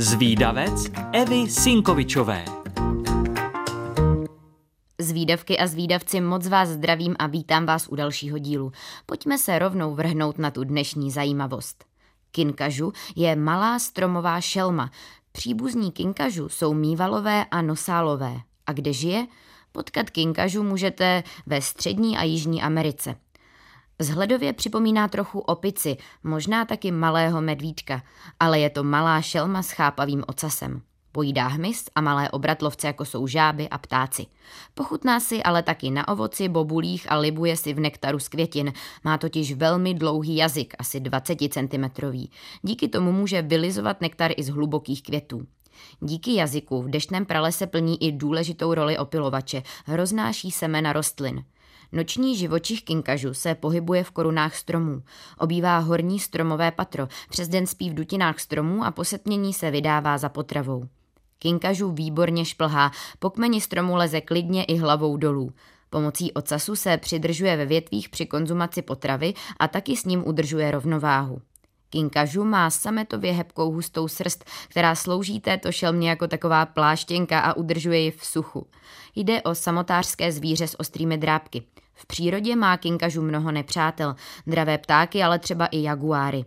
Zvídavec Evy Sinkovičové. Zvídavky a zvídavci, moc vás zdravím a vítám vás u dalšího dílu. Pojďme se rovnou vrhnout na tu dnešní zajímavost. Kinkažu je malá stromová šelma. Příbuzní kinkažu jsou mývalové a nosálové. A kde žije? Potkat kinkažu můžete ve střední a jižní Americe. Zhledově připomíná trochu opici, možná taky malého medvídka, ale je to malá šelma s chápavým ocasem. Pojídá hmyz a malé obratlovce, jako jsou žáby a ptáci. Pochutná si ale taky na ovoci, bobulích a libuje si v nektaru z květin. Má totiž velmi dlouhý jazyk, asi 20 cm. Díky tomu může vylizovat nektar i z hlubokých květů. Díky jazyku v deštném pralese plní i důležitou roli opilovače, roznáší semena rostlin. Noční živočich kinkažu se pohybuje v korunách stromů. Obývá horní stromové patro, přes den spí v dutinách stromů a posetmění se vydává za potravou. Kinkažu výborně šplhá, po kmeni stromu leze klidně i hlavou dolů. Pomocí ocasu se přidržuje ve větvích při konzumaci potravy a taky s ním udržuje rovnováhu. Kinkažu má sametově hebkou hustou srst, která slouží této šelmě jako taková pláštěnka a udržuje ji v suchu. Jde o samotářské zvíře s ostrými drápky. V přírodě má kinkažu mnoho nepřátel, dravé ptáky, ale třeba i jaguáry.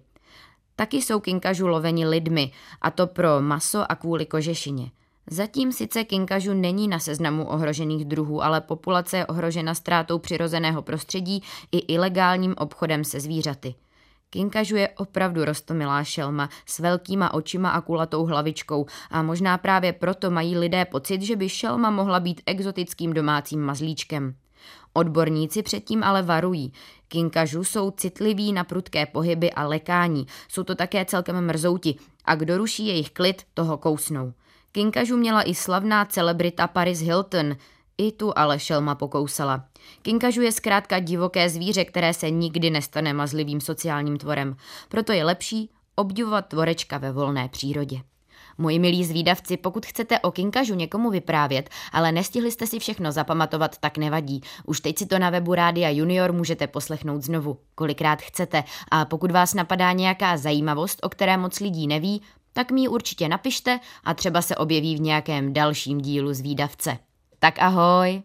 Taky jsou kinkažu loveni lidmi, a to pro maso a kvůli kožešině. Zatím sice kinkažu není na seznamu ohrožených druhů, ale populace je ohrožena ztrátou přirozeného prostředí i ilegálním obchodem se zvířaty. Kinkažu je opravdu rostomilá šelma s velkýma očima a kulatou hlavičkou a možná právě proto mají lidé pocit, že by šelma mohla být exotickým domácím mazlíčkem. Odborníci předtím ale varují. Kinkažu jsou citliví na prudké pohyby a lekání. Jsou to také celkem mrzouti a kdo ruší jejich klid, toho kousnou. Kinkažu měla i slavná celebrita Paris Hilton, i tu ale šelma pokousala. Kinkažu je zkrátka divoké zvíře, které se nikdy nestane mazlivým sociálním tvorem. Proto je lepší obdivovat tvorečka ve volné přírodě. Moji milí zvídavci, pokud chcete o kinkažu někomu vyprávět, ale nestihli jste si všechno zapamatovat, tak nevadí. Už teď si to na webu Rádia Junior můžete poslechnout znovu, kolikrát chcete. A pokud vás napadá nějaká zajímavost, o které moc lidí neví, tak mi ji určitě napište a třeba se objeví v nějakém dalším dílu zvídavce. Tak ahoj!